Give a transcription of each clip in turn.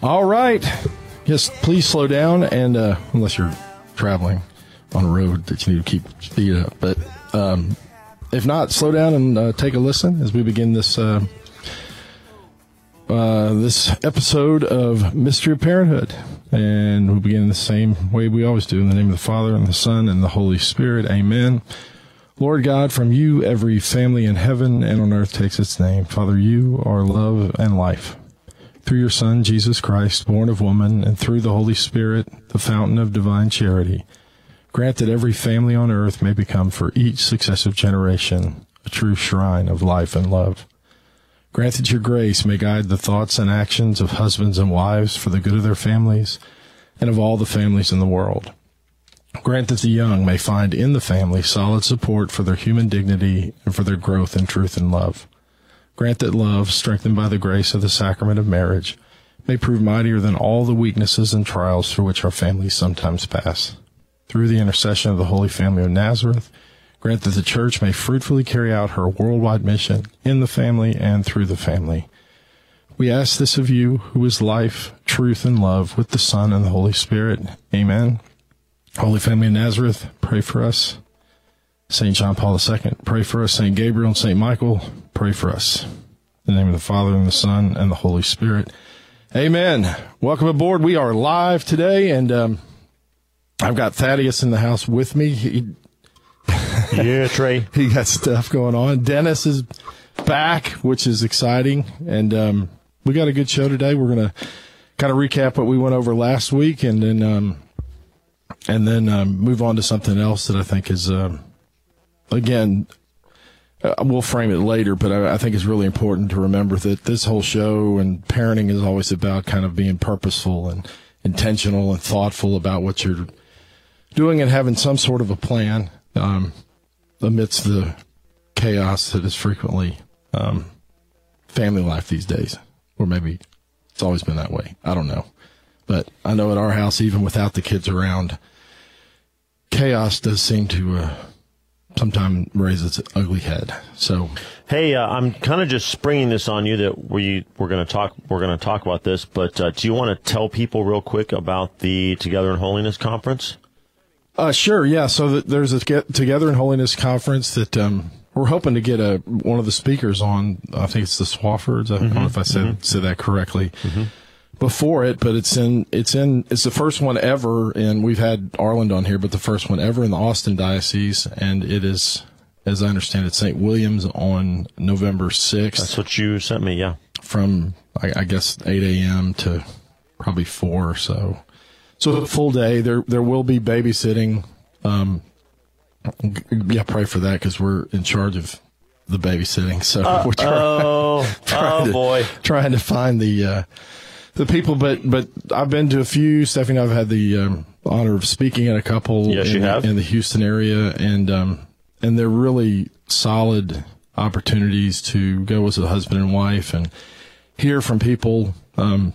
All right. Yes, please slow down, and uh, unless you're traveling on a road that you need to keep speed up, but um, if not, slow down and uh, take a listen as we begin this uh, uh, this episode of Mystery of Parenthood, and we begin the same way we always do in the name of the Father and the Son and the Holy Spirit. Amen. Lord God, from you every family in heaven and on earth takes its name. Father, you are love and life through your Son, Jesus Christ, born of woman, and through the Holy Spirit, the fountain of divine charity, grant that every family on earth may become for each successive generation a true shrine of life and love. Grant that your grace may guide the thoughts and actions of husbands and wives for the good of their families and of all the families in the world. Grant that the young may find in the family solid support for their human dignity and for their growth in truth and love. Grant that love, strengthened by the grace of the sacrament of marriage, may prove mightier than all the weaknesses and trials through which our families sometimes pass. Through the intercession of the Holy Family of Nazareth, grant that the Church may fruitfully carry out her worldwide mission in the family and through the family. We ask this of you, who is life, truth, and love, with the Son and the Holy Spirit. Amen. Holy Family of Nazareth, pray for us. St. John Paul II, pray for us. St. Gabriel and St. Michael, pray for us. In the name of the Father and the Son and the Holy Spirit. Amen. Welcome aboard. We are live today, and um, I've got Thaddeus in the house with me. He, Yeah, Trey. he got stuff going on. Dennis is back, which is exciting, and um, we got a good show today. We're gonna kind of recap what we went over last week, and then um, and then um, move on to something else that I think is um, again uh, we'll frame it later, but I, I think it's really important to remember that this whole show and parenting is always about kind of being purposeful and intentional and thoughtful about what you're doing and having some sort of a plan um, amidst the chaos that is frequently um, family life these days, or maybe it's always been that way. I don't know, but I know at our house, even without the kids around, chaos does seem to. Uh, sometimes raise its ugly head. So, Hey, uh, I'm kind of just springing this on you that we we're going to talk we're going to talk about this, but uh, do you want to tell people real quick about the Together in Holiness conference? uh, sure, yeah. So that there's a Get Together in Holiness conference that um, we're hoping to get a one of the speakers on. I think it's the Swaffords. I don't know if I said said that correctly. Before it, but it's in it's in it's the first one ever, and we've had Arland on here, but the first one ever in the Austin diocese, and it is, as I understand it, St. William's on November sixth. That's what you sent me. Yeah. from I, I guess 8 a.m. to probably four or so. So a full day. There there will be babysitting. Um, yeah, pray for that because we're in charge of the babysitting. So we're trying, Oh, trying oh to, boy. trying to find the uh, the people. But but I've been to a few. Stephanie, I've had the um, honor of speaking at a couple. Yes, in, you have. in the Houston area, and um, and they're really solid opportunities to go as a husband and wife and hear from people um,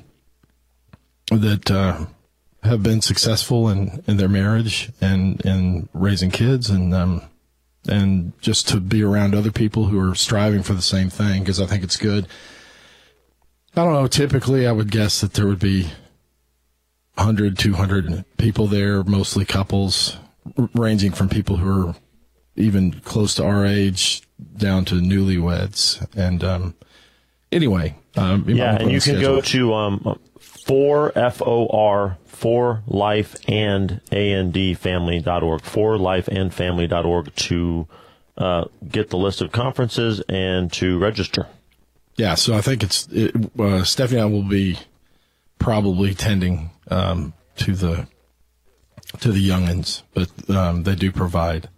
that uh, have been successful in, in their marriage and in raising kids and um, and just to be around other people who are striving for the same thing because I think it's good. I don't know. Typically, I would guess that there would be 100, 200 people there, mostly couples, r- ranging from people who are even close to our age down to newlyweds. And um, anyway, um, Yeah, and you can go to um, for F O R for life and A N D family.org, for life and family.org to uh, get the list of conferences and to register. Yeah, so I think it's it, uh, Stephanie and I will be probably tending um, to the to the youngins, but um, they do provide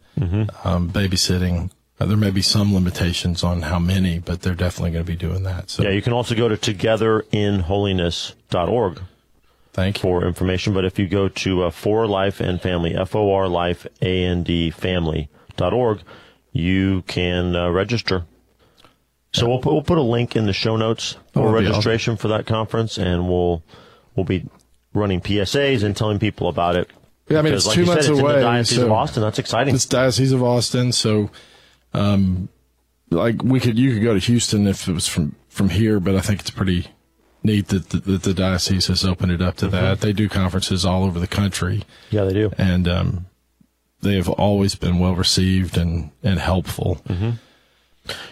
um, babysitting. Uh, there may be some limitations on how many, but they're definitely going to be doing that. So Yeah, you can also go to togetherinholiness.org Thank you. for information. But if you go to uh, For Life and Family, F O R Life A N D Family.org, you can uh, register. So we'll put, we'll put a link in the show notes for registration for that conference, and we'll we'll be running PSAs and telling people about it. Yeah, I mean, Because it's like two you said, months it's away, in the Diocese of so- Austin. That's exciting. It's Diocese of Austin, so um, like we could you could go to Houston if it was from from here, but I think it's pretty neat that the, that the diocese has opened it up to that. They do conferences all over the country, yeah, they do. and um, they have always been well received and and helpful.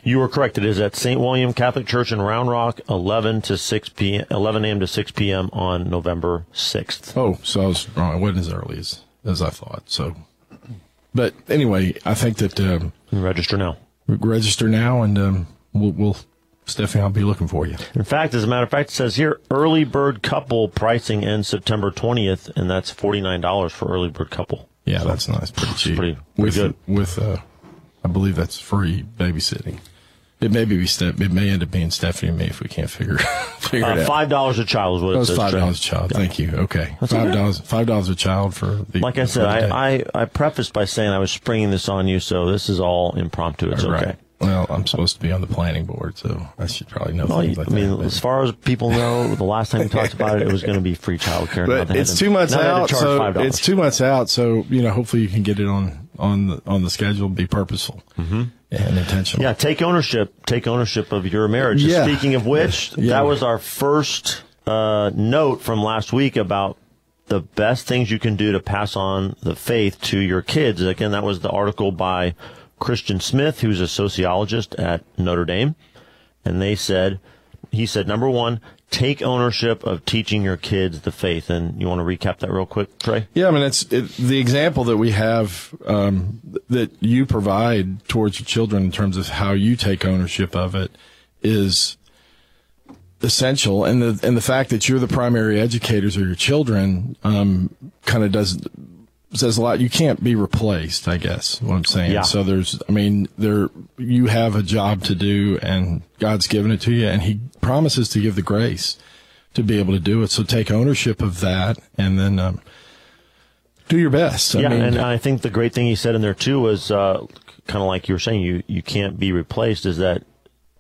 You were correct. It is at St. William Catholic Church in Round Rock, 11 to 6 p.m., 11 a.m. to 6 p.m. on November 6th. Oh, so I was wrong. It wasn't as early as as I thought. So, but anyway, I think that um, register now. register now, and um, we'll, we'll Stephanie, I'll be looking for you. In fact, as a matter of fact, it says here early bird couple pricing ends September 20th, and that's $49 for early bird couple. Yeah, that's nice. Pretty cheap. pretty- pretty with good. with uh, I believe that's free babysitting. It may be Steph. It may end up being Stephanie and me if we can't figure figure Uh, it out. Five dollars a child is what it was says. five dollars a child. Thank you. Okay, okay. five dollars. Five dollars a child for the. Like I said. I, I, I prefaced by saying I was springing this on you, so this is all impromptu. It's right. okay. Well, I'm supposed to be on the planning board, so I should probably know Well, things like I mean, that. as far as people know, the last time we talked about it, it was going to be free childcare. But it's two months now they had to out, so $5. it's two months out. So you know, hopefully you can get it on on the on the schedule. Be purposeful and intentional. Yeah, take ownership. Take ownership of your marriage. Yeah. Speaking of which, Yeah. that was our first uh, note from last week about the best things you can do to pass on the faith to your kids. Again, that was the article by Christian Smith, who's a sociologist at Notre Dame, and they said he said number one. Take ownership of teaching your kids the faith, and you want to recap that real quick, Trey? Yeah, I mean, it's it, the example that we have um, that you provide towards your children in terms of how you take ownership of it is essential, and the and the fact that you're the primary educators of your children um, kind of does says a lot. You can't be replaced, I guess. What I'm saying. Yeah. So there's, I mean, there you have a job to do, and God's given it to you, and He promises to give the grace to be able to do it. So take ownership of that, and then. Um, do your best. I yeah, mean, and I think the great thing he said in there too was uh, kind of like you were saying, you you can't be replaced. Is that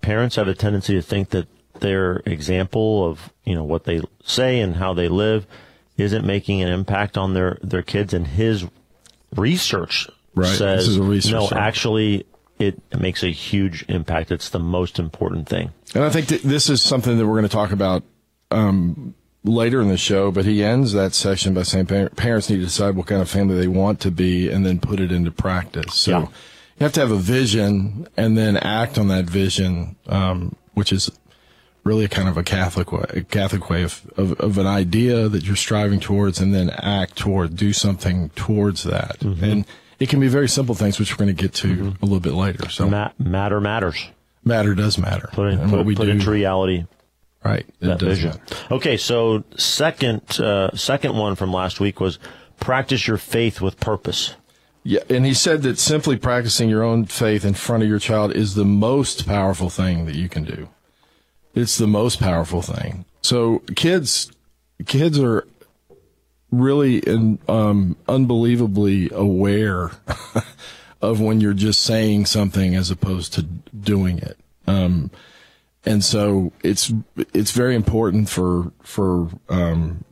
parents have a tendency to think that their example of you know what they say and how they live isn't making an impact on their their kids, and his research Right, says this is a research no, actually. It makes a huge impact. It's the most important thing. And I think that this is something that we're going to talk about um, later in the show. But he ends that section by saying par- parents need to decide what kind of family they want to be and then put it into practice. So Yeah. you have to have a vision and then act on that vision, um, which is really a kind of a Catholic way, a Catholic way of, of, of an idea that you're striving towards and then act toward, do something towards that. Mm-hmm. And it can be very simple things, which we're going to get to a little bit later. So Ma- matter matters. matter does matter. Put, in, and put, what we put do, into reality. right? It that does vision. matter. Okay, so second uh, second one from last week was practice your faith with purpose. Yeah, and he said that simply practicing your own faith in front of your child is the most powerful thing that you can do. It's the most powerful thing. So kids, kids are really um, unbelievably aware of when you're just saying something as opposed to doing it. Um, and so it's it's very important for for um,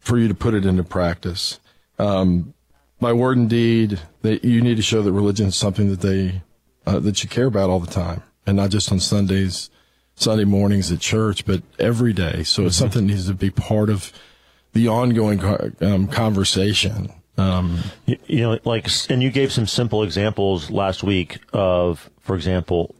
for you to put it into practice. Um, by word and deed, that you need to show that religion is something that they uh, that you care about all the time, and not just on Sundays, Sunday mornings at church, but every day. So it's something that needs to be part of the ongoing um, conversation. Um, You, you know, like, and you gave some simple examples last week of, for example,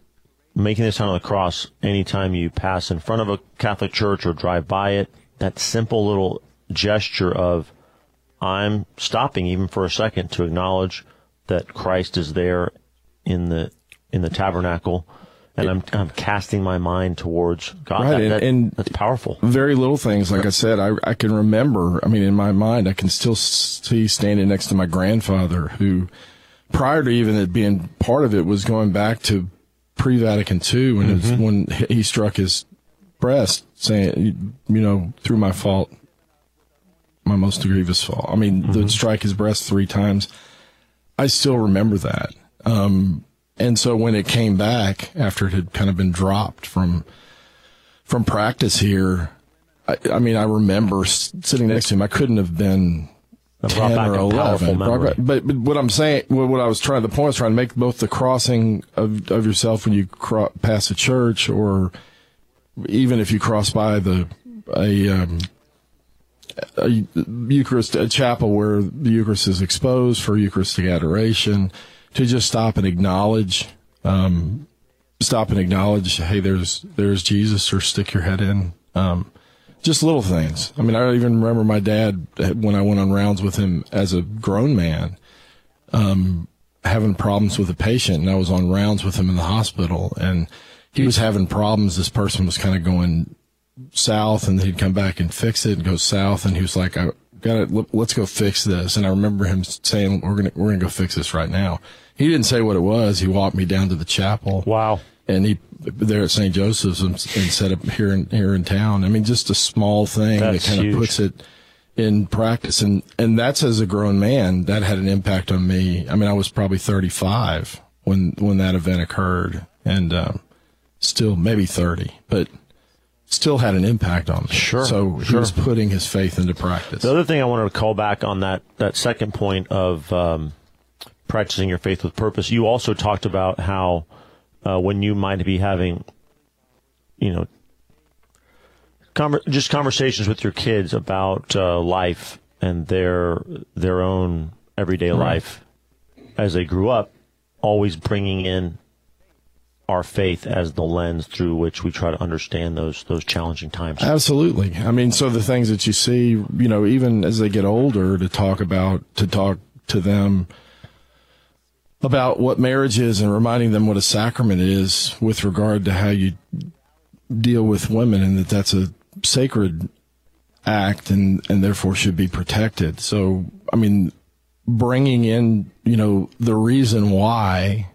making the sign on the cross anytime you pass in front of a Catholic church or drive by it. That simple little gesture of, I'm stopping even for a second to acknowledge that Christ is there in the in the tabernacle, and I'm I'm casting my mind towards God. Right, That- and- that- and- that's powerful. very little things. Like I said, I, I can remember, I mean, in my mind, I can still see standing next to my grandfather who, prior to even it being part of it, was going back to pre-Vatican II when, it's, when he struck his breast saying, you know, through my fault, my most grievous fault. I mean, mm-hmm. the strike his breast three times. I still remember that. Um, and so when it came back after it had kind of been dropped from from practice here, I, I mean, I remember sitting next to him. I couldn't have been ten or eleven. but, but what I'm saying, what I was trying, the point I was trying to make, both the crossing of of yourself when you cro- pass a church, or even if you cross by the a um, a Eucharist, a chapel where the Eucharist is exposed for Eucharistic adoration, to just stop and acknowledge, um, stop and acknowledge, hey, there's there's Jesus, or stick your head in. Um, just little things. I mean, I even remember my dad when I went on rounds with him as a grown man, um, having problems with a patient, and I was on rounds with him in the hospital, and he was having problems. This person was kind of going south, and he'd come back and fix it and go south, and he was like, "I got it. Let's go fix this." And I remember him saying, "We're gonna we're gonna go fix this right now." He didn't say what it was. He walked me down to the chapel. Wow and he there at St. Joseph's and, and set up here in here in town. I mean, just a small thing that's that kind of puts it in practice, and and that's as a grown man that had an impact on me. I mean, I was probably 35 when when that event occurred, and um, still maybe 30, but still had an impact on me. Sure. So he sure. was putting his faith into practice. The other thing I wanted to call back on that that second point of um, practicing your faith with purpose, you also talked about how uh, when you might be having, you know, just conversations with your kids about uh, life and their their own everyday right. life as they grew up, always bringing in our faith as the lens through which we try to understand those those challenging times. Absolutely. I mean, so the things that you see, you know, even as they get older, to talk about to talk to them about what marriage is and reminding them what a sacrament is with regard to how you deal with women and that that's a sacred act and, and therefore should be protected. So, I mean, bringing in, you know, the reason why,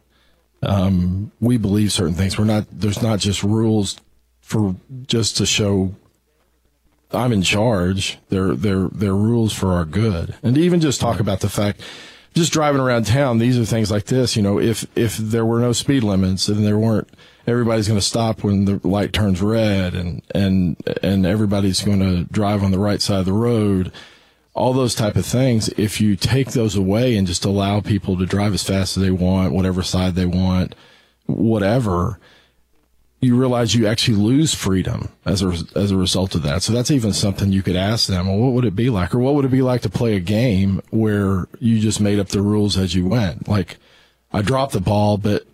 um, we believe certain things. We're not, there's not just rules for just to show I'm in charge. They're, they're, they're rules for our good. And even just talk about the fact, just driving around town, these are things like this. You know, if if there were no speed limits and there weren't, everybody's going to stop when the light turns red, and and and everybody's going to drive on the right side of the road. All those type of things. If you take those away and just allow people to drive as fast as they want, whatever side they want, whatever, you realize you actually lose freedom as a, as a result of that. So that's even something you could ask them. Well, what would it be like? Or what would it be like to play a game where you just made up the rules as you went? Like, I dropped the ball, but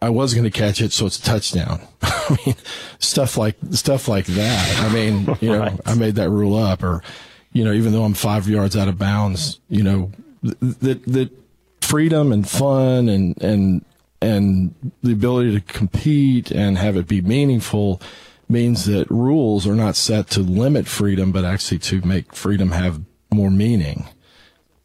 I was going to catch it, so it's a touchdown. I mean, stuff like, stuff like that. I mean, you know, right. I made that rule up or, you know, even though I'm five yards out of bounds, you know, that, that freedom and fun and, and, and the ability to compete and have it be meaningful means that rules are not set to limit freedom, but actually to make freedom have more meaning.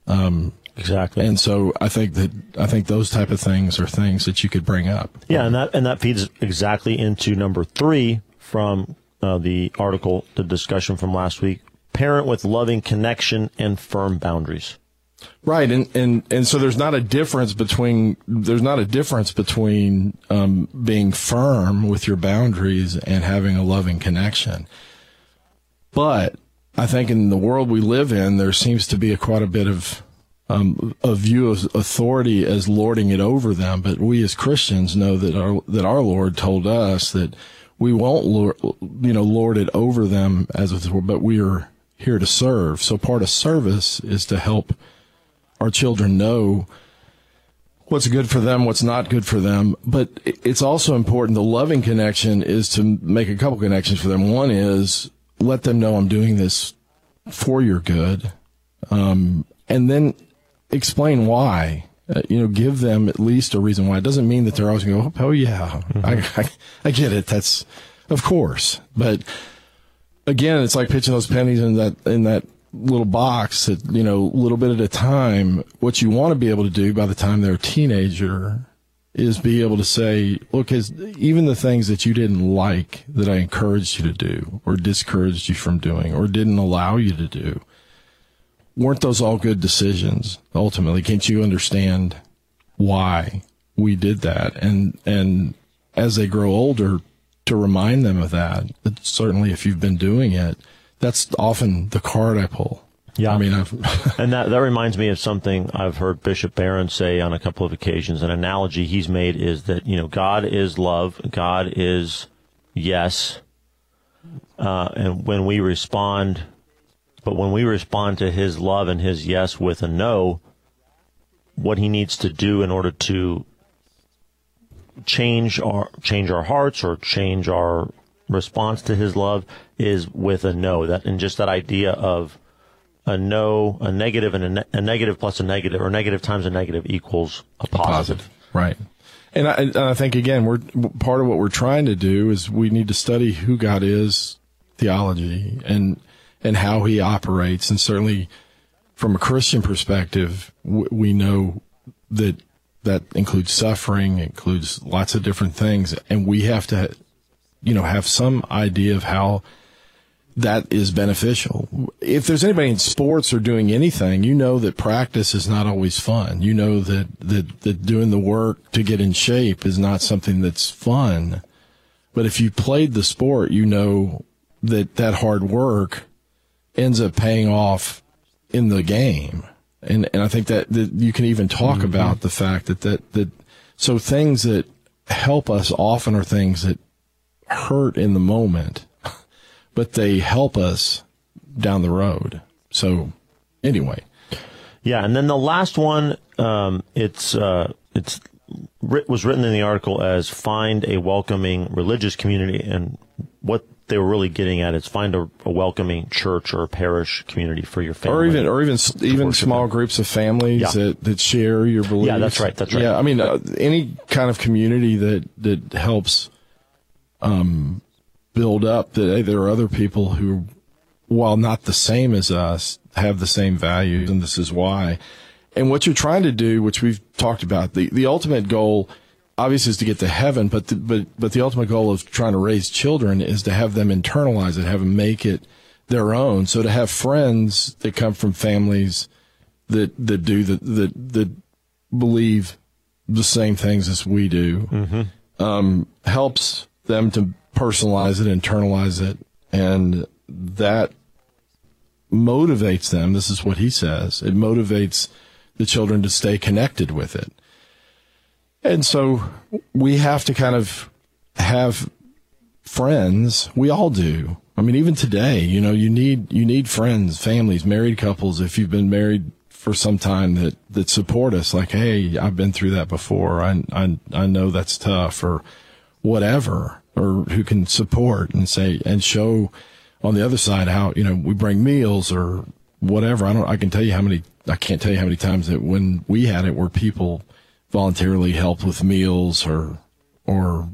Um, exactly. And so I think that I think those type of things are things that you could bring up. Yeah, and that and that feeds exactly into number three from uh, the article, the discussion from last week. Parent with loving connection and firm boundaries. Right, and, and and so there's not a difference between there's not a difference between um, being firm with your boundaries and having a loving connection. But I think in the world we live in, there seems to be a, quite a bit of um, a view of authority as lording it over them. But we as Christians know that our that our Lord told us that we won't lord, you know lord it over them as but we are here to serve. So part of service is to help our children know what's good for them, what's not good for them. But it's also important. The loving connection is to make a couple connections for them. One is let them know I'm doing this for your good. Um, and then explain why. Uh, you know, give them at least a reason why. It doesn't mean that they're always going to go, oh, yeah, mm-hmm. I, I, I get it. That's, of course. But again, it's like pitching those pennies in that, in that little box that, you know, a little bit at a time, what you want to be able to do by the time they're a teenager is be able to say, look, as even the things that you didn't like that I encouraged you to do or discouraged you from doing or didn't allow you to do, weren't those all good decisions ultimately? Can't you understand why we did that? And, and as they grow older, to remind them of that. But certainly if you've been doing it, that's often the card I pull. Yeah. I mean, I've, and that, that reminds me of something I've heard Bishop Barron say on a couple of occasions. An analogy he's made is that, you know, God is love. God is yes. Uh, and when we respond, but when we respond to his love and his yes with a no, what he needs to do in order to change our change our hearts or change our response to his love is with a no. That and just that idea of a no a negative and a, ne- a negative plus a negative or negative times a negative equals a positive, positive. right. And I, and I think again we're part of what we're trying to do is we need to study who God is theology and and how he operates. And certainly from a Christian perspective w- we know that that includes suffering, includes lots of different things. And we have to, you know, have some idea of how that is beneficial. If there's anybody in sports or doing anything, you know that practice is not always fun. You know that, that, that doing the work to get in shape is not something that's fun. But if you played the sport, you know that that hard work ends up paying off in the game and and I think that, that you can even talk mm-hmm. about the fact that, that that so things that help us often are things that hurt in the moment, but they help us down the road. So anyway, yeah, and then the last one, um, it's uh, it's was written in the article as find a welcoming religious community, and what they were really getting at is find a, a, welcoming church or a parish community for your family, or even or even even small groups of families yeah. that, that share your beliefs. Yeah, that's right. That's right. Yeah, I mean uh, any kind of community that that helps um, build up that hey, there are other people who, while not the same as us, have the same values, and this is why. And what you're trying to do, which we've talked about, the the ultimate goal obviously is to get to heaven, but the, but but the ultimate goal of trying to raise children is to have them internalize it, have them make it their own. So to have friends that come from families that that do that that that believe the same things as we do mm-hmm. um, helps them to personalize it, internalize it, and that motivates them. This is what he says. It motivates the children to stay connected with it. And so we have to kind of have friends. We all do. I mean, even today, you know, you need, you need friends, families, married couples. If you've been married for some time that, that support us, like, Hey, I've been through that before. I, I, I know that's tough or whatever, or who can support and say, and show on the other side how, you know, we bring meals or whatever. I don't, I can tell you how many, I can't tell you how many times that when we had it where people voluntarily helped with meals or or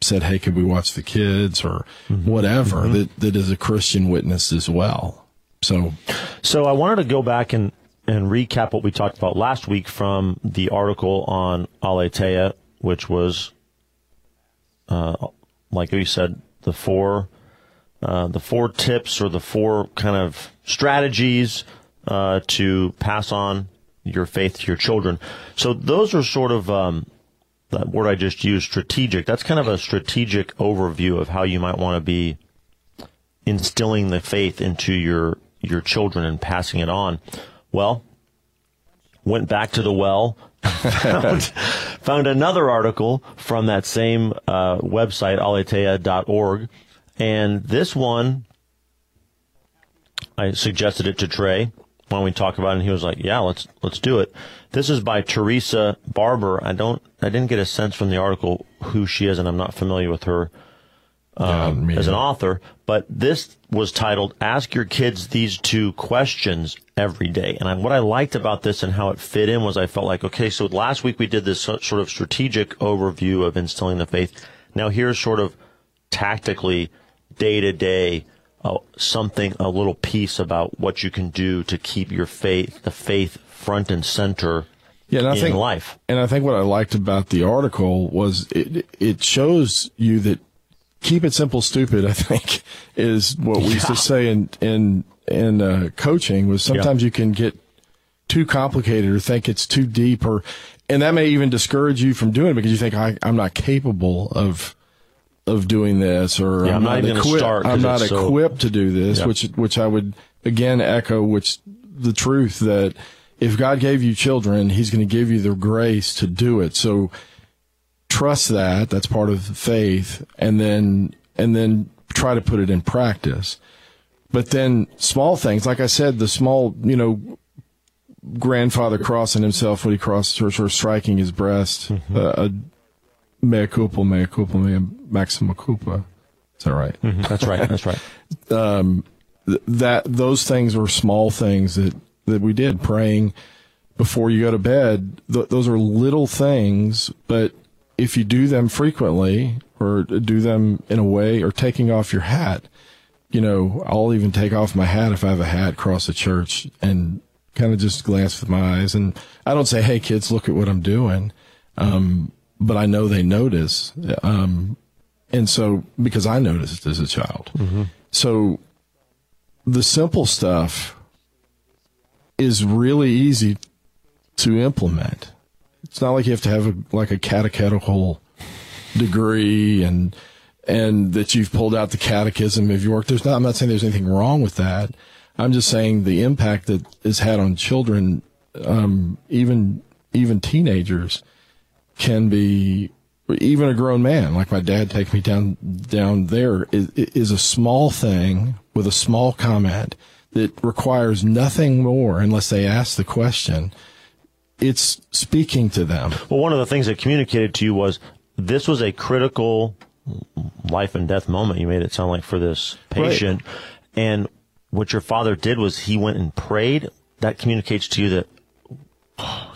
said, "Hey, could we watch the kids?" or mm-hmm. whatever mm-hmm. that that is a Christian witness as well. So, so I wanted to go back and and recap what we talked about last week from the article on Aleteia, which was, uh, like we said, the four uh, the four tips or the four kind of strategies uh, to pass on your faith to your children. So those are sort of um, that word I just used, strategic. That's kind of a strategic overview of how you might want to be instilling the faith into your your children and passing it on. Well, went back to the well, found, found another article from that same uh, website, aleteia.org, and this one I suggested it to Trey when we talked about it, and he was like, "Yeah, let's let's do it." This is by Teresa Barber. I don't, I didn't get a sense from the article who she is, and I'm not familiar with her um, yeah, as an author. But this was titled "Ask Your Kids These Two Questions Every Day." And I, what I liked about this and how it fit in was I felt like, okay, so last week we did this sort of strategic overview of instilling the faith. Now here's sort of tactically day to day uh, something, a little piece about what you can do to keep your faith, the faith front and center yeah, and I think, life. And I think what I liked about the article was it, it shows you that keep it simple, stupid, I think is what we yeah. used to say in, in, in uh, coaching was sometimes you can get too complicated or think it's too deep or and that may even discourage you from doing it because you think I, I'm not capable of of doing this or Yeah, I'm not gonna equipped I'm not it's so- equipped to do this Yeah. which which I would again echo which the truth that if God gave you children he's going to give you the grace to do it so trust that that's part of faith and then and then try to put it in practice but then small things like i said the small you know grandfather crossing himself when he crossed or, or striking his breast Mm-hmm. uh, a mea culpa mea culpa mea maxima culpa is that right? That's right. That's right. th- that those things are small things that that we did. Praying before you go to bed th- those are little things but if you do them frequently or do them in a way or taking off your hat you know I'll even take off my hat if I have a hat across the church and kind of just glance with my eyes. And I don't say hey kids look at what I'm doing. Um but I know they notice um and so because I noticed as a child so the simple stuff is really easy to implement. It's not like you have to have a, like a catechetical degree and and that you've pulled out the catechism of your work. There's not. I'm not saying there's anything wrong with that. I'm just saying the impact that is had on children, um, even even teenagers, can be even a grown man like my dad take me down down there is, is a small thing with a small comment that requires nothing more unless they ask the question it's speaking to them Well, one of the things that communicated to you was this was a critical life and death moment. You made it sound like for this patient, and what your father did was he went and prayed. That communicates to you that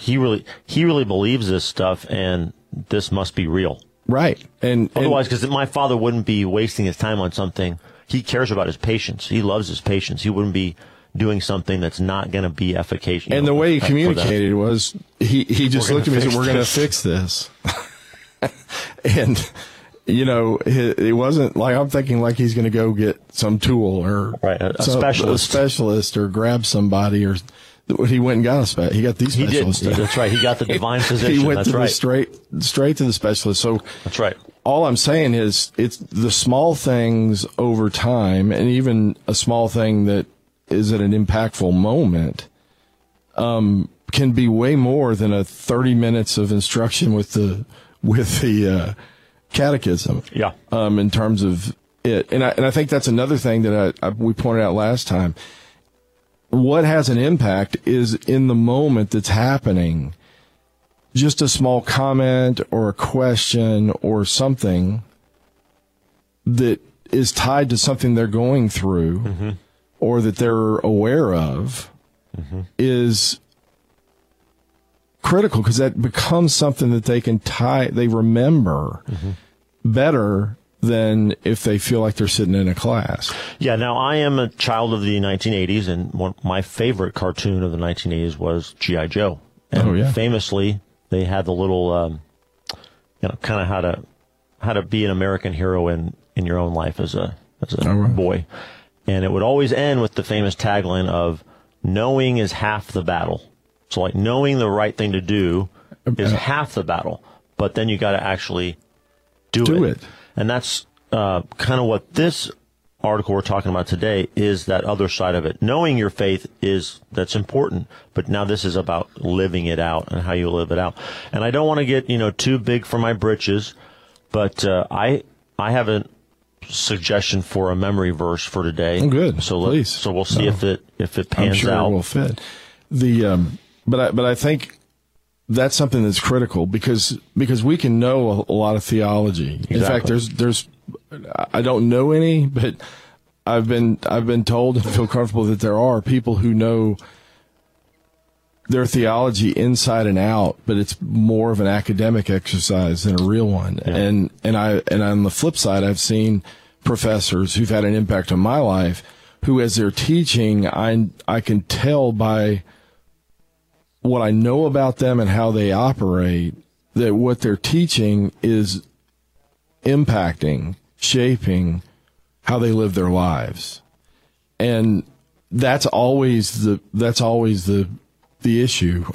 he really he really believes this stuff, and this must be real. right and, Otherwise, because my father wouldn't be wasting his time on something. He cares about his patients. He loves his patients. He wouldn't be doing something that's not going to be efficacious. and the way he communicated was he, he just looked at me and said, We're going to fix this. and, you know, it, it wasn't like I'm thinking like he's going to go get some tool or Right, a some- specialist. a specialist or grab somebody or he went and got a spe- he got these He did. specialists. That's right. He got the divine physician. he went that's to right. the straight straight to the specialist. So That's right. all I'm saying is it's the small things over time and even a small thing that is at an impactful moment um, can be way more than a 30 minutes of instruction with the with the uh, catechism Yeah. um, in terms of it. And I, and I think that's another thing that I, I, we pointed out last time. What has an impact is in the moment that's happening, just a small comment or a question or something that is tied to something they're going through mm-hmm. or that they're aware of mm-hmm. is critical because that becomes something that they can tie, they remember mm-hmm. better than if they feel like they're sitting in a class. Yeah. Now I am a child of the 1980s, and one, my favorite cartoon of the 1980s was GI Joe. And Oh, yeah. famously, they had the little, um, you know, kind of how to how to be an American hero in in your own life as a as a Oh, right. boy, and it would always end with the famous tagline of "Knowing is half the battle." So, like knowing the right thing to do is Uh, half the battle, but then you got to actually do, Do it. And that's uh, kind of what this article we're talking about today is that other side of it. Knowing your faith is that's important, but now this is about living it out and how you live it out. And I don't want to get you know too big for my britches, but uh, I I have a suggestion for a memory verse for today. Oh, good. So let- Please. so we'll see No. if it if it pans I'm sure out. it will fit. The um, but I but I think that's something that's critical because because we can know a, a lot of theology. In fact, there's there's I don't know any, but I've been I've been told and feel comfortable that there are people who know their theology inside and out, but it's more of an academic exercise than a real one. And and I and on the flip side, I've seen professors who've had an impact on my life who, as they're teaching, I I can tell by what I know about them and how they operate that what they're teaching is impacting, shaping how they live their lives. And that's always the that's always the the issue.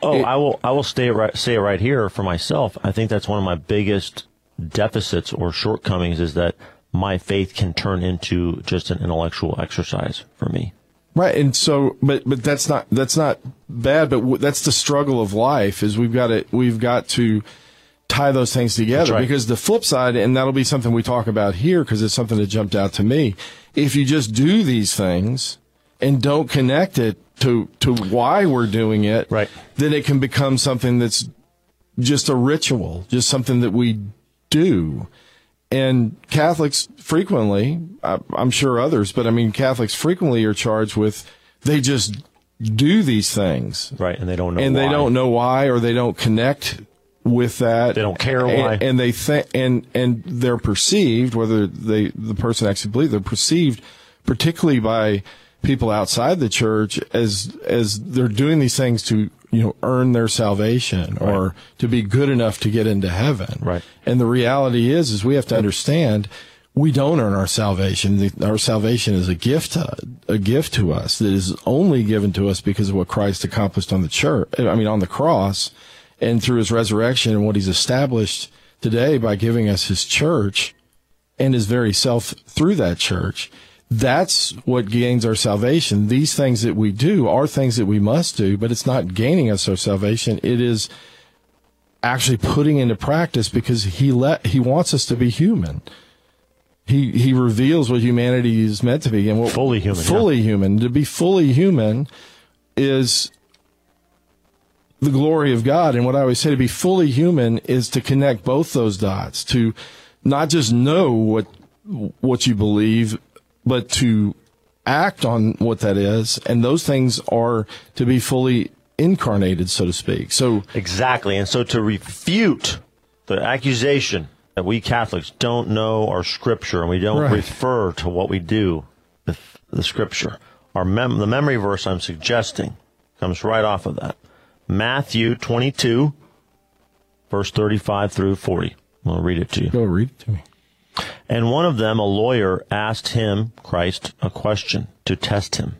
Oh, It- I will. I will stay right, say it right here for myself. I think that's one of my biggest deficits or shortcomings is that my faith can turn into just an intellectual exercise for me. Right, and so, but but that's not that's not bad. But w- that's the struggle of life. Is we've got to we've got to tie those things together right. because the flip side, and that'll be something we talk about here because it's something that jumped out to me. If you just do these things and don't connect it to to why we're doing it, Right. then it can become something that's just a ritual, just something that we do. And Catholics frequently, I, I'm sure others, but I mean, Catholics frequently are charged with they just do these things Right, and they don't know. and they why. don't know why or they don't connect with that. They don't care And- why. And, they think, and, and they're perceived, whether they, the person actually believes, they're perceived particularly by people outside the church as, as they're doing these things to, you know, earn their salvation or to be good enough to get into heaven. Right. And the reality is, is we have to understand we don't earn our salvation. Our salvation is a gift, to, a gift to us that is only given to us because of what Christ accomplished on the church. I mean, on the cross and through his resurrection and what he's established today by giving us his church and his very self through that church. That's what gains our salvation. These things that we do are things that we must do, but it's not gaining us our salvation. It is actually putting into practice because he let he wants us to be human. He he reveals what humanity is meant to be and what Fully human, yeah. Fully human. To be fully human is the glory of God. And what I always say to be fully human is to connect both those dots, to not just know what what you believe, but to act on what that is. And those things are to be fully incarnated, so to speak. So Exactly. And so to refute the accusation that we Catholics don't know our scripture and we don't Right. refer to what we do with the scripture, our mem- the memory verse I'm suggesting comes right off of that. Matthew 22, verse 35 through 40. I'll read it to you. go read it to me. And one of them, a lawyer, asked him, Christ, a question to test him.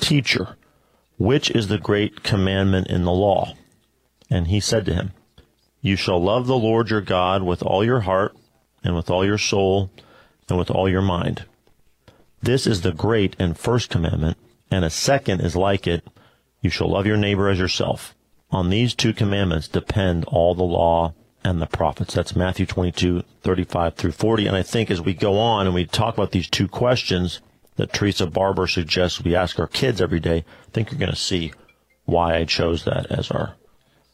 Teacher, which is the great commandment in the law? And he said to him, You shall love the Lord your God with all your heart, and with all your soul, and with all your mind. This is the great and first commandment, and a second is like it. You shall love your neighbor as yourself. On these two commandments depend all the law and the prophets. That's Matthew 22, 35 through 40. And I think as we go on and we talk about these two questions that Teresa Barber suggests we ask our kids every day, I think you're going to see why I chose that as our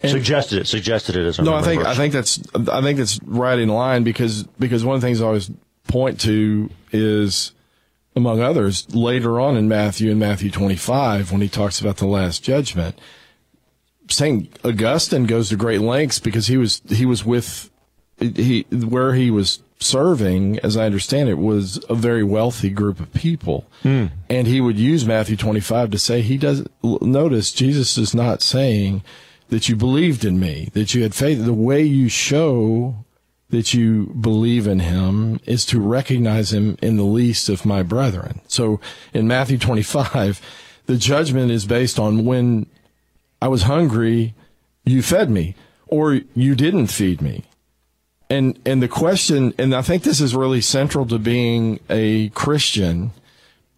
suggested it, suggested it as our No, I think verse. I think that's I think that's right in line because because one of the things I always point to is among others later on in Matthew in Matthew 25 when he talks about the last judgment Saint Augustine goes to great lengths because he was he was with he where he was serving as I understand it was a very wealthy group of people. Hmm. And he would use Matthew 25 to say he doesn't notice Jesus is not saying that you believed in me that you had faith. The way you show that you believe in him is to recognize him in the least of my brethren. So in Matthew 25 the judgment is based on when I was hungry, you fed me, or you didn't feed me. And and the question, and I think this is really central to being a Christian,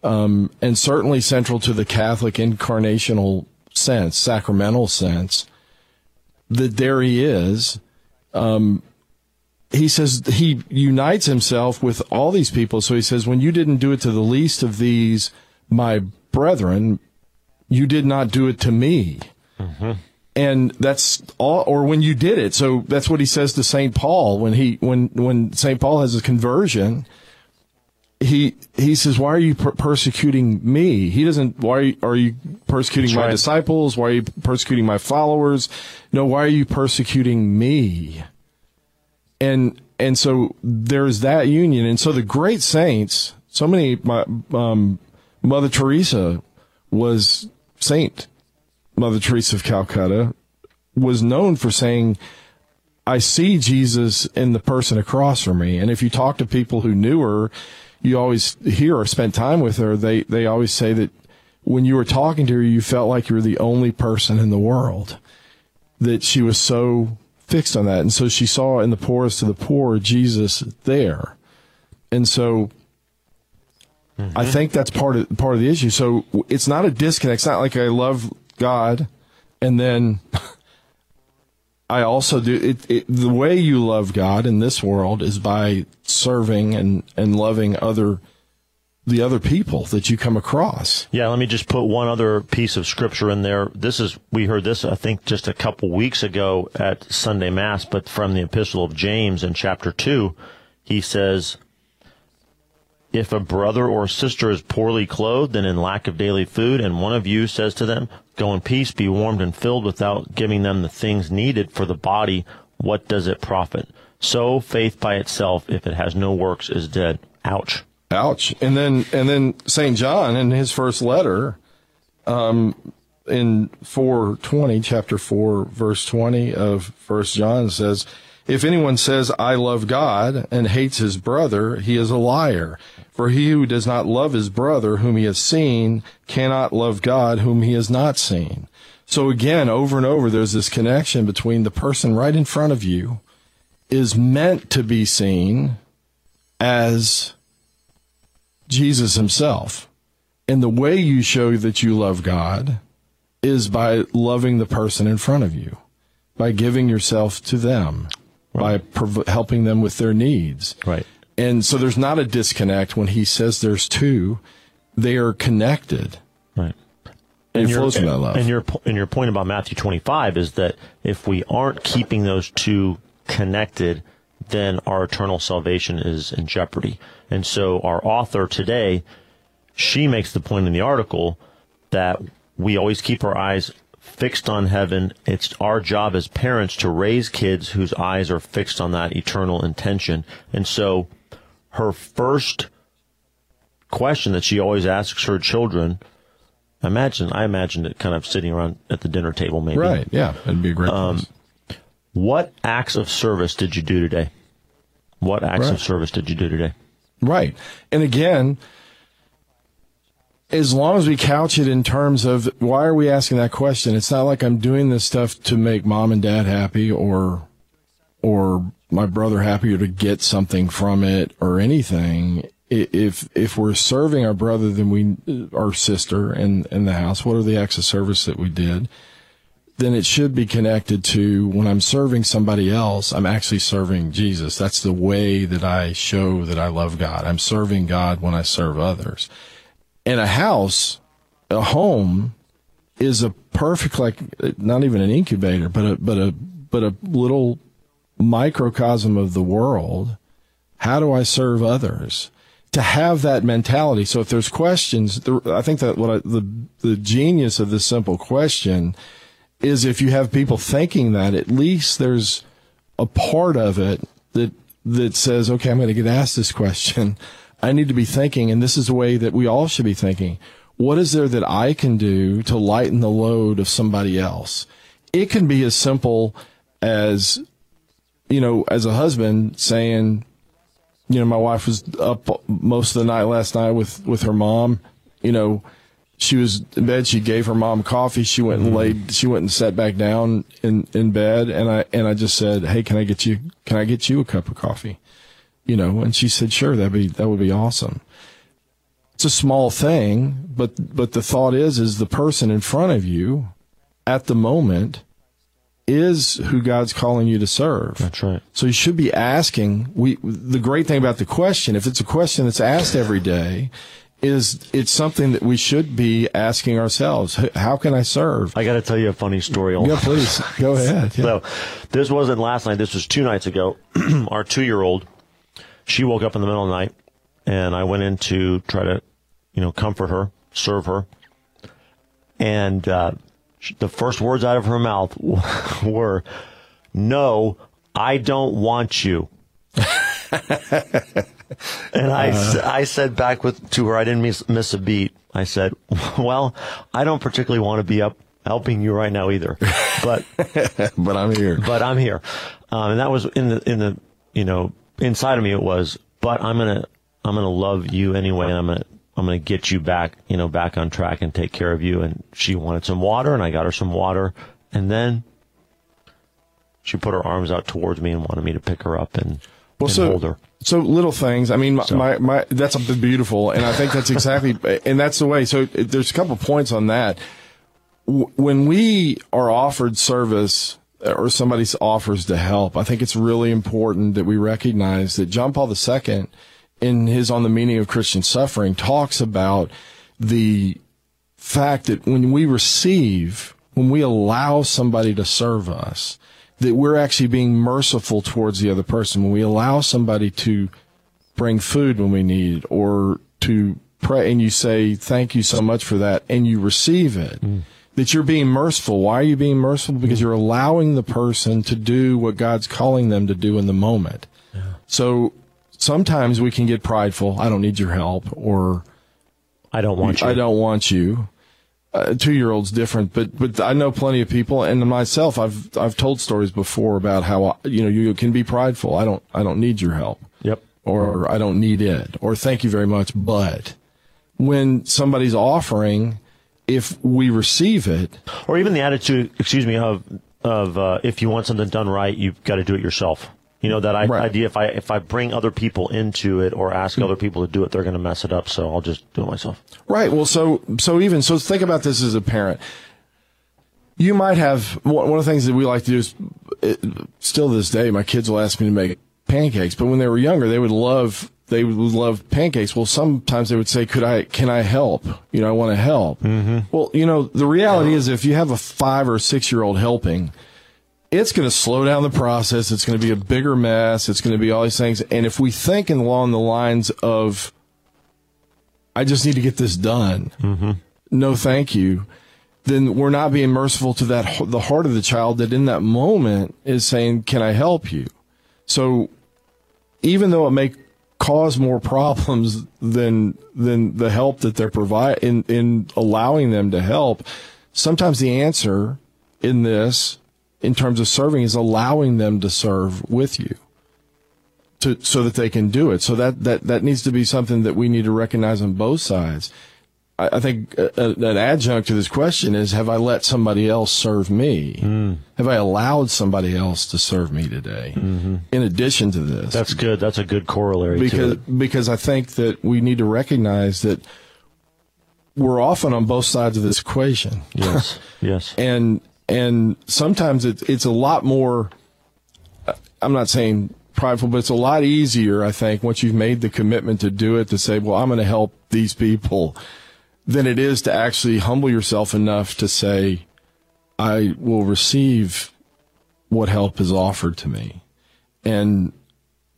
um, and certainly central to the Catholic incarnational sense, sacramental sense, that there he is. Um, he says he unites himself with all these people. So he says, when you didn't do it to the least of these, my brethren, you did not do it to me and that's all or when you did it so that's what he says to St. Paul when he when when St. Paul has a conversion he he says why are you per- persecuting me he doesn't why are you, are you persecuting That's my right. disciples why are you persecuting my followers no why are you persecuting me and and so there's that union and so the great saints so many my um mother teresa was saint Mother Teresa of Calcutta was known for saying, I see Jesus in the person across from me. And if you talk to people who knew her, you always hear or spent time with her, they, they always say that when you were talking to her, you felt like you were the only person in the world. That she was so fixed on that. And so she saw in the poorest of the poor Jesus there. And so mm-hmm. I think that's part of part of the issue. So it's not a disconnect. It's not like I love God and then I also do it, it, the way you love God in this world is by serving and and loving other the other people that you come across. Yeah, let me just put one other piece of scripture in there. This is we heard this I think just a couple weeks ago at Sunday Mass, but from the Epistle of James in chapter 2, he says if a brother or sister is poorly clothed and in lack of daily food, and one of you says to them, Go in peace, be warmed and filled without giving them the things needed for the body, what does it profit? So faith by itself, if it has no works, is dead. Ouch. Ouch. And then, and then St. John in his first letter, um, in 420, chapter 4, verse 20 of First John says, if anyone says, I love God and hates his brother, he is a liar. For he who does not love his brother whom he has seen cannot love God whom he has not seen. So again, over and over, there's this connection between the person right in front of you is meant to be seen as Jesus himself. And the way you show that you love God is by loving the person in front of you, by giving yourself to them, right. by prov- helping them with their needs. Right. And so there's not a disconnect when he says there's two. They are connected. Right. And, and flows from that love. And your, and your point about Matthew 25 is that if we aren't keeping those two connected, then our eternal salvation is in jeopardy. And so our author today, she makes the point in the article that we always keep our eyes fixed on heaven. It's our job as parents to raise kids whose eyes are fixed on that eternal intention. And so her first question that she always asks her children. Imagine, I imagined it kind of sitting around at the dinner table, maybe. Right. Yeah, it'd be a great. Um, what acts of service did you do today? What acts right. of service did you do today? Right. And again, as long as we couch it in terms of why are we asking that question? It's not like I'm doing this stuff to make mom and dad happy or or my brother happier to get something from it or anything. If if we're serving our brother, then we our sister in in the house. What are the acts of service that we did? Then it should be connected to when I'm serving somebody else, I'm actually serving Jesus. That's the way that I show that I love God. I'm serving God when I serve others. And a house, a home, is a perfect like not even an incubator, but a but a but a little microcosm of the world. How do I serve others? To have that mentality. So if there's questions, I think that what I, the the genius of this simple question is if you have people thinking that, at least there's a part of it that that says, okay, I'm going to get asked this question. I need to be thinking, and this is the way that we all should be thinking. What is there that I can do to lighten the load of somebody else? It can be as simple as you know, as a husband saying, you know, my wife was up most of the night last night with, with her mom, you know, she was in bed. She gave her mom coffee. She went and mm-hmm. laid, she went and sat back down in, in bed. And I, and I just said, Hey, can I get you, can I get you a cup of coffee? You know, and she said, sure, that'd be, that would be awesome. It's a small thing, but, but the thought is, is the person in front of you at the moment is who God's calling you to serve. That's right. So you should be asking. We the great thing about the question, if it's a question that's asked every day, is it's something that we should be asking ourselves. How can I serve? I got to tell you a funny story. Yeah, please go ahead. Yeah. So this wasn't last night. This was two nights ago. Our two-year-old, she woke up in the middle of the night, and I went in to try to, you know, comfort her, serve her, and. Uh, the first words out of her mouth were, "No, I don't want you." and I, uh, I said back with to her, I didn't miss, miss a beat. I said, "Well, I don't particularly want to be up helping you right now either, but but I'm here. But I'm here." Um, and that was in the in the you know inside of me. It was, but I'm gonna I'm going to love you anyway, and I'm going to I'm going to get you back, you know, back on track and take care of you. And she wanted some water, and I got her some water, and then she put her arms out towards me and wanted me to pick her up and, well, and so, hold her. So little things. I mean, my, So- my, my that's beautiful, and I think that's exactly, and that's the way. So there's a couple points on that. When we are offered service uh, or somebody offers to help, I think it's really important that we recognize that John Paul II, in his On the Meaning of Christian Suffering, talks about the fact that when we receive, when we allow somebody to serve us, that we're actually being merciful towards the other person. When we allow somebody to bring food when we need it or to pray and you say, thank you so much for that and you receive it, mm. that you're being merciful. Why are you being merciful? Because mm. you're allowing the person to do what God's calling them to do in the moment. So sometimes we can get prideful. I don't need your help or I don't want you. I don't want you. Uh, two year old's different, but but I know plenty of people, and myself, I've I've told stories before about how you know you can be prideful. I don't I don't need your help, Yep. or I don't need it, or thank you very much. But when somebody's offering, if we receive it, Or even the attitude, excuse me, of of uh, if you want something done right, you've got to do it yourself. You know that I- Right. idea. If I if I bring other people into it or ask other people to do it, they're going to mess it up. So I'll just do it myself. Right. Well, so so even so, think about this as a parent. You might have one of the things that we like to do is uh, still to this day. My kids will ask me to make pancakes, but when they were younger, they would love they would love pancakes. Well, sometimes they would say, "Could I? Can I help? You know, I want to help." Mm-hmm. Well, you know, the reality is, if you have a five or six year old helping, it's going to slow down the process. It's going to be a bigger mess. It's going to be all these things. And if we think along the lines of, I just need to get this done. Mm-hmm. No, thank you. Then we're not being merciful to that, the heart of the child that in that moment is saying, can I help you? So even though it may cause more problems than, than the help that they're provide in, in allowing them to help, sometimes the answer in this, in terms of serving, is allowing them to serve with you to so that they can do it. So that that that needs to be something that we need to recognize on both sides. I, I think a, a, an adjunct to this question is: Have I let somebody else serve me? Hmm. Have I allowed somebody else to serve me today? Mm-hmm. In addition to this, That's good. That's a good corollary because because I think that we need to recognize that we're often on both sides of this equation Yes. yes. and and sometimes it's it's a lot more I'm not saying prideful but it's a lot easier I think once you've made the commitment to do it to say well I'm going to help these people than it is to actually humble yourself enough to say I will receive what help is offered to me. And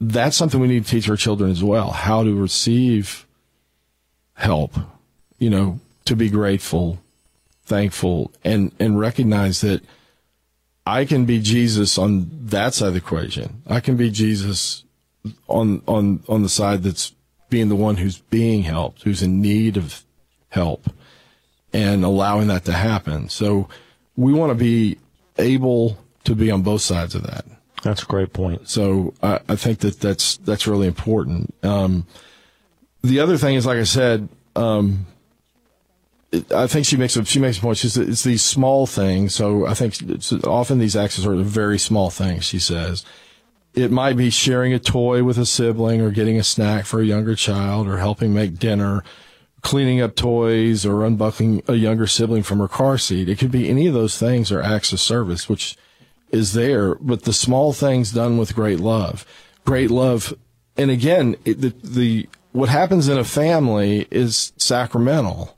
that's something we need to teach our children as well how to receive help you know to be grateful thankful and and recognize that I can be Jesus on that side of the equation. I can be Jesus on on on the side that's being the one who's being helped, who's in need of help, and allowing that to happen. So we want to be able to be on both sides of that. That's a great point. So I, I think that that's that's really important. Um, the other thing is, like I said, um, I think she makes a she makes a point. She says it's these small things. So I think often these acts are very small things. She says it might be sharing a toy with a sibling, or getting a snack for a younger child, or helping make dinner, cleaning up toys, or unbuckling a younger sibling from her car seat. It could be any of those things are acts of service, which is there, but the small things done with great love, great love. And again, it, the, the, what happens in a family is sacramental.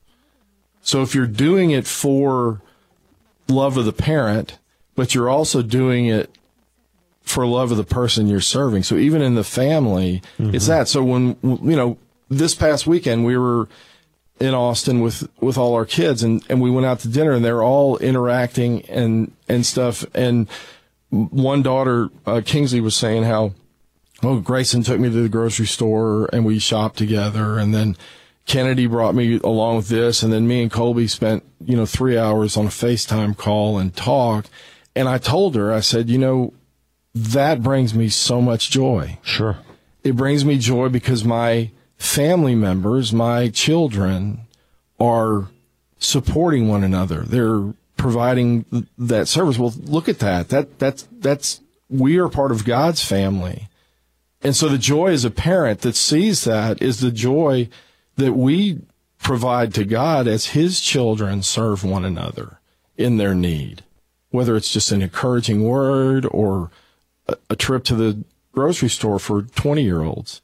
So if you're doing it for love of the parent, but you're also doing it for love of the person you're serving. So even in the family, it's that. So when, you know, this past weekend we were in Austin with, with all our kids and, and we went out to dinner and they're all interacting and, and stuff. And one daughter, uh, Kingsley was saying how, oh, Grayson took me to the grocery store and we shopped together. And then Kennedy brought me along with this. And then me and Colby spent, you know, three hours on a FaceTime call and talked. And I told her, I said, you know, that brings me so much joy Sure. it brings me joy because my family members, my children, are supporting one another. They're providing that service. Well, look at that. That that's that's we are part of God's family. And so the joy as a parent that sees that is the joy that we provide to God as his children serve one another in their need. Whether it's just an encouraging word or a, a trip to the grocery store for 20 year olds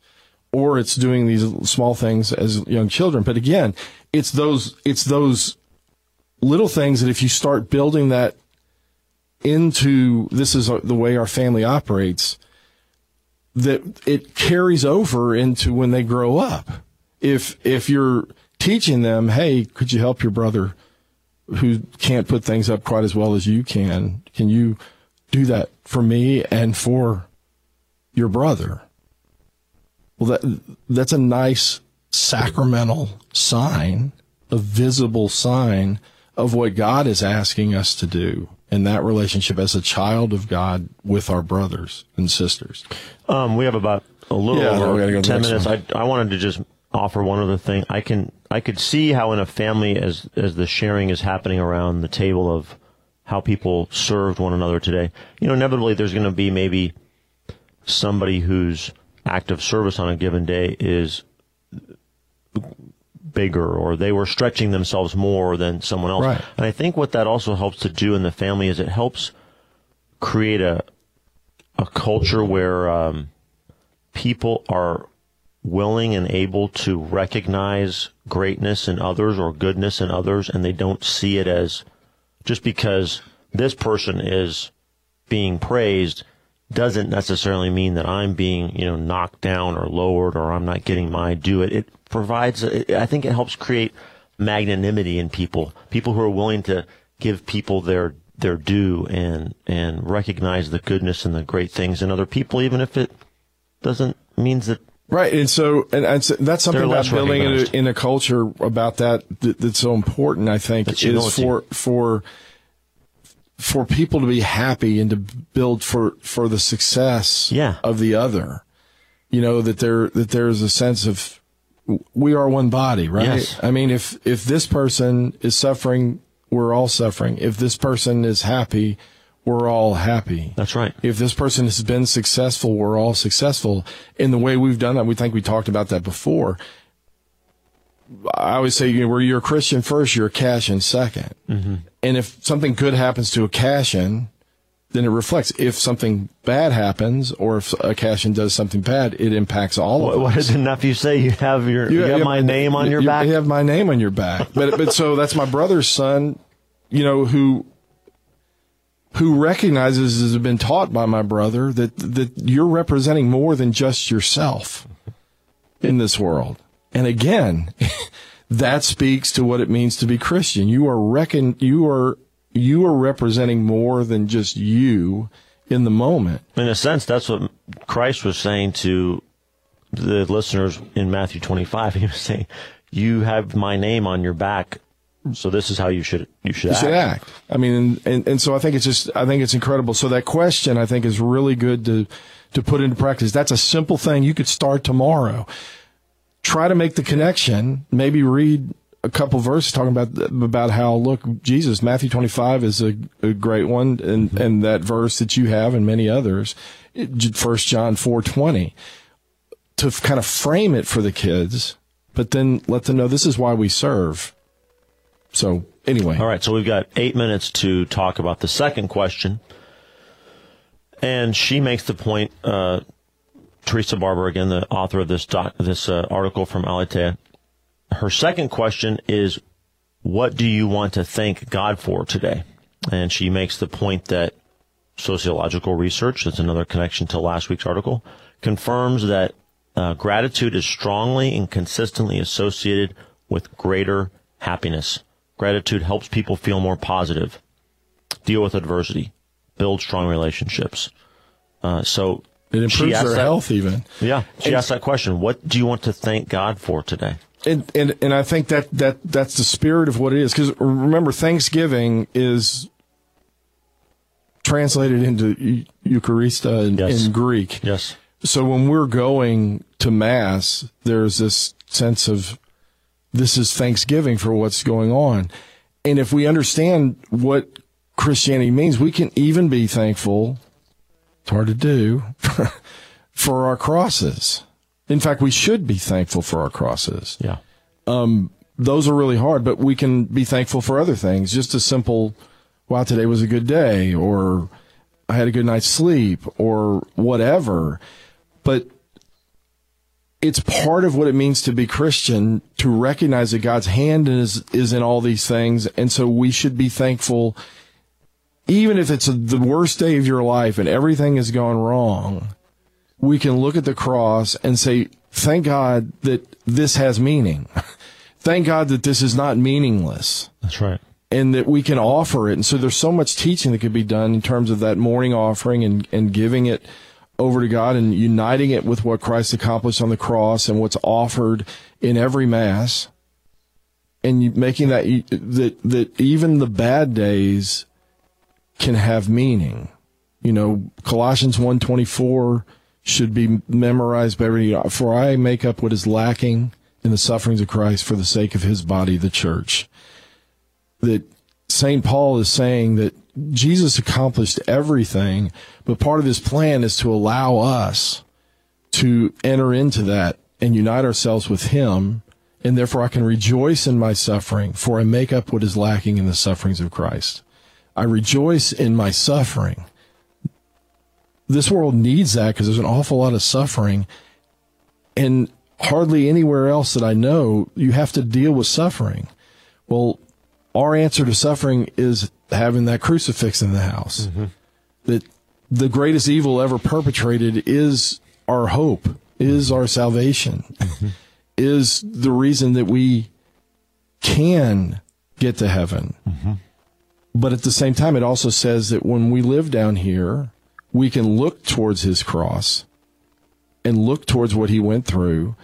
or it's doing these small things as young children. But again, it's those, it's those little things that if you start building that into this is the way our family operates, that it carries over into when they grow up. If, if you're teaching them, Hey, could you help your brother who can't put things up quite as well as you can? Can you do that for me and for your brother? Well, that, that's a nice sacramental sign, a visible sign of what God is asking us to do in that relationship as a child of God with our brothers and sisters. Um, we have about a little yeah, over go ten minutes. I, I wanted to just offer one other thing. I can I could see how in a family as as the sharing is happening around the table of how people served one another today. You know, inevitably there's going to be maybe somebody whose act of service on a given day is bigger or they were stretching themselves more than someone else. Right. And I think what that also helps to do in the family is it helps create a a culture where um, people are willing and able to recognize greatness in others or goodness in others, and they don't see it as just because this person is being praised doesn't necessarily mean that I'm being, you know, knocked down or lowered or I'm not getting my due. It, it provides, I think it helps create magnanimity in people, people who are willing to give people their, their due and, and recognize the goodness and the great things in other people, even if it doesn't means that Right, and so and, and so that's something about building in a, in a, culture about that, that, that's so important. I think is for for for people to be happy and to build for for the success yeah. of the other. You know that there that there's a sense of we are one body, right? Yes. I mean, if if this person is suffering, we're all suffering. If this person is happy, we're all happy. That's right. If this person has been successful, we're all successful. In the way we've done that, we think we talked about that before. I always say, you know, where you're a Christian first, you're a cash in 2nd mm-hmm. And if something good happens to a cash in, then it reflects. If something bad happens, or if a cash in does something bad, it impacts all what, of us. What did the nephew say? You have your, you, you have, my name on your you, back. You have my name on your back. but but so that's my brother's son, you know, who who recognizes has been taught by my brother that that you're representing more than just yourself in this world. And again, that speaks to what it means to be Christian. You are reckon, you are, you are representing more than just you in the moment. In a sense, that's what Christ was saying to the listeners in Matthew 25. He was saying, you have my name on your back. So this is how you should you should you act. should act. I mean, and, and, and so I think it's just I think it's incredible. So that question I think is really good to to put into practice. That's a simple thing you could start tomorrow try to make the connection. Maybe read a couple verses talking about about how look Jesus Matthew 25 is a, a great one and mm-hmm. and that verse that you have and many others first John 4:20 to kind of frame it for the kids but then let them know this is why we serve so anyway all right so we've got 8 minutes to talk about the second question and she makes the point uh, Teresa Barber, again, the author of this doc, this uh, article from Aleteia. Her second question is, what do you want to thank God for today? And she makes the point that sociological research, that's another connection to last week's article, confirms that uh, gratitude is strongly and consistently associated with greater happiness. Gratitude helps people feel more positive, deal with adversity, build strong relationships. Uh, so it improves their that, health even. Yeah. She and, asked that question. What do you want to thank God for today? And, and, and I think that, that, that's the spirit of what it is. Cause remember, Thanksgiving is translated into Eucharistia in, yes. in Greek. Yes. So when we're going to Mass, there's this sense of this is Thanksgiving for what's going on. And if we understand what Christianity means, we can even be thankful. It's hard to do for our crosses. In fact, we should be thankful for our crosses. Yeah. Um, those are really hard, but we can be thankful for other things. Just a simple, wow, today was a good day, or I had a good night's sleep, or whatever. But it's part of what it means to be Christian to recognize that God's hand is is in all these things, and so we should be thankful, even if it's a, the worst day of your life and everything has gone wrong. We can look at the cross and say, "Thank God that this has meaning. Thank God that this is not meaningless." That's right. And that we can offer it. And so there's so much teaching that could be done in terms of that morning offering and, and giving it over to God and uniting it with what Christ accomplished on the cross and what's offered in every mass and making that that that even the bad days can have meaning. You know, Colossians 1:24 should be memorized by everybody. For I make up what is lacking in the sufferings of Christ for the sake of his body, the church. That St. Paul is saying that Jesus accomplished everything, but part of his plan is to allow us to enter into that and unite ourselves with him. And therefore I can rejoice in my suffering, for I make up what is lacking in the sufferings of Christ. I rejoice in my suffering. This world needs that because there's an awful lot of suffering. And hardly anywhere else that I know, you have to deal with suffering. Well, our answer to suffering is having that crucifix in the house. Mm-hmm. That the greatest evil ever perpetrated is our hope, is our salvation, mm-hmm. is the reason that we can get to heaven. Mm-hmm. But at the same time, it also says that when we live down here, we can look towards his cross and look towards what he went through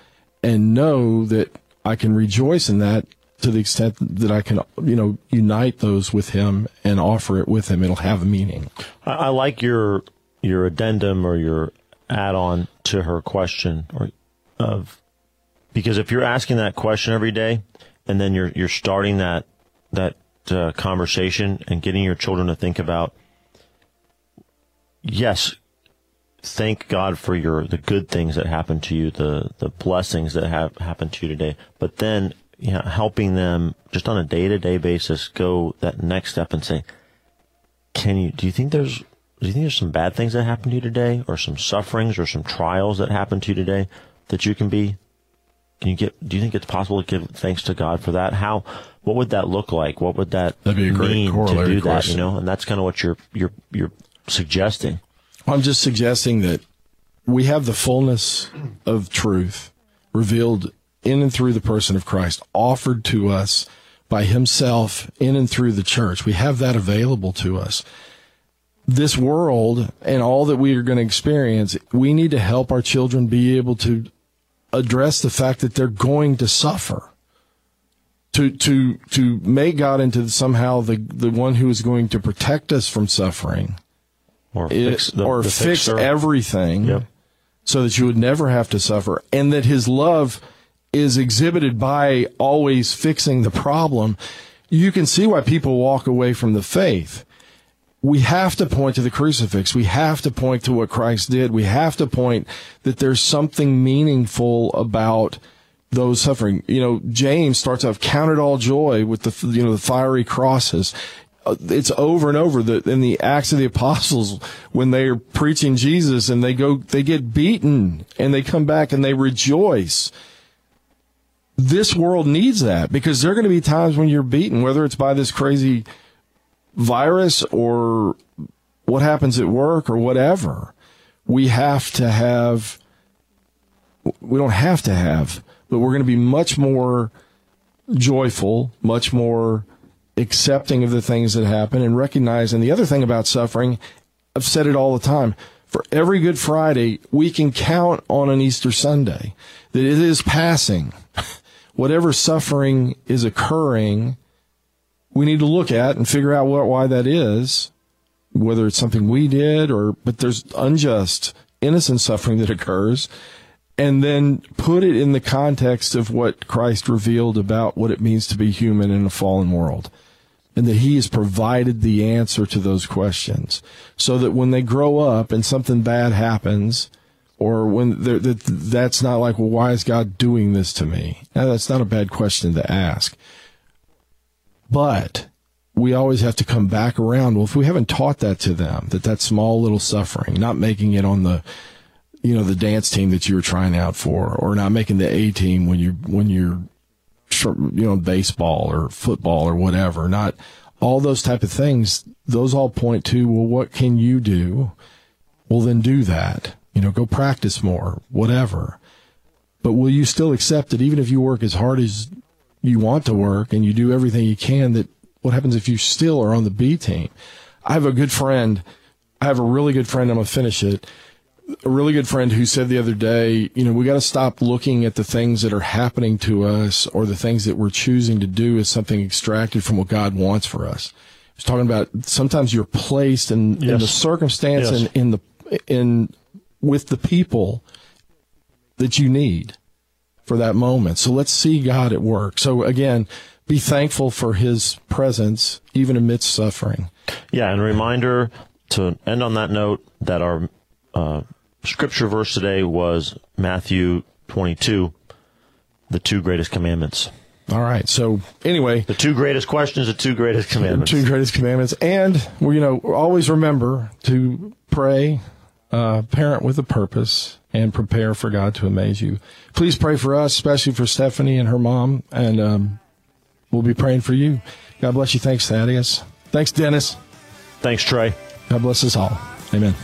and know that I can rejoice in that to the extent that I can, you know, unite those with him and offer it with him, it'll have meaning. I, I like your your addendum or your add-on to her question, or of because if you're asking that question every day, and then you're you're starting that that uh, conversation and getting your children to think about, yes, thank God for your the good things that happen to you, the the blessings that have happened to you today, but then you know, helping them just on a day to day basis go that next step and say, can you, do you think there's, do you think there's some bad things that happened to you today or some sufferings or some trials that happened to you today that you can be, can you get, do you think it's possible to give thanks to God for that? How, what would that look like? What would that That'd be a great mean to do that, you know? And that's kind of what you're, you're, you're suggesting. I'm just suggesting that we have the fullness of truth revealed in and through the person of Christ offered to us by himself in and through the church. We have that available to us. This world and all that we are going to experience, we need to help our children be able to address the fact that they're going to suffer. To, to, to make God into somehow the, the one who is going to protect us from suffering or fix, the, or the fix everything Yep. so that you would never have to suffer and that his love is exhibited by always fixing the problem, you can see why people walk away from the faith. We have to point to the crucifix. We have to point to what Christ did. We have to point that there's something meaningful about those suffering. You know, James starts off, count it all joy with the, you know, the fiery crosses. Uh, It's over and over in the Acts of the Apostles when they are preaching Jesus and they go, they get beaten and they come back and they rejoice this world needs that because there are going to be times when you're beaten, whether it's by this crazy virus or what happens at work or whatever. We have to have, we don't have to have, but we're going to be much more joyful, much more accepting of the things that happen and recognize. And the other thing about suffering, I've said it all the time. For every Good Friday, we can count on an Easter Sunday that it is passing whatever suffering is occurring, we need to look at and figure out what, why that is, whether it's something we did or, but there's unjust, innocent suffering that occurs. and then put it in the context of what Christ revealed about what it means to be human in a fallen world. And that he has provided the answer to those questions so that when they grow up and something bad happens, or when that, that's not like, well, why is God doing this to me? Now, that's not a bad question to ask. But we always have to come back around. Well, if we haven't taught that to them, that that small little suffering, not making it on the, you know, the dance team that you were trying out for, or not making the A team when you when you're, you know, baseball or football or whatever. Not all those type of things. Those all point to well, what can you do? Well, then do that. You know, go practice more, whatever. But will you still accept that even if you work as hard as you want to work and you do everything you can, that what happens if you still are on the B team? I have a good friend. I have a really good friend. I'm going to finish it a really good friend who said the other day, you know, we got to stop looking at the things that are happening to us or the things that we're choosing to do as something extracted from what God wants for us. He's talking about sometimes you're placed in, yes. in the circumstance yes. and in the in with the people that you need for that moment. So let's see God at work. So again, be thankful for His presence even amidst suffering. Yeah, and a reminder to end on that note that our uh, scripture verse today was Matthew 22, the two greatest commandments. All right. So anyway, the two greatest questions, the two greatest commandments, two greatest commandments, and well, you know, always remember to pray, uh, parent with a purpose, and prepare for God to amaze you. Please pray for us, especially for Stephanie and her mom, and um, we'll be praying for you. God bless you. Thanks, Thaddeus. Thanks, Dennis. Thanks, Trey. God bless us all. Amen.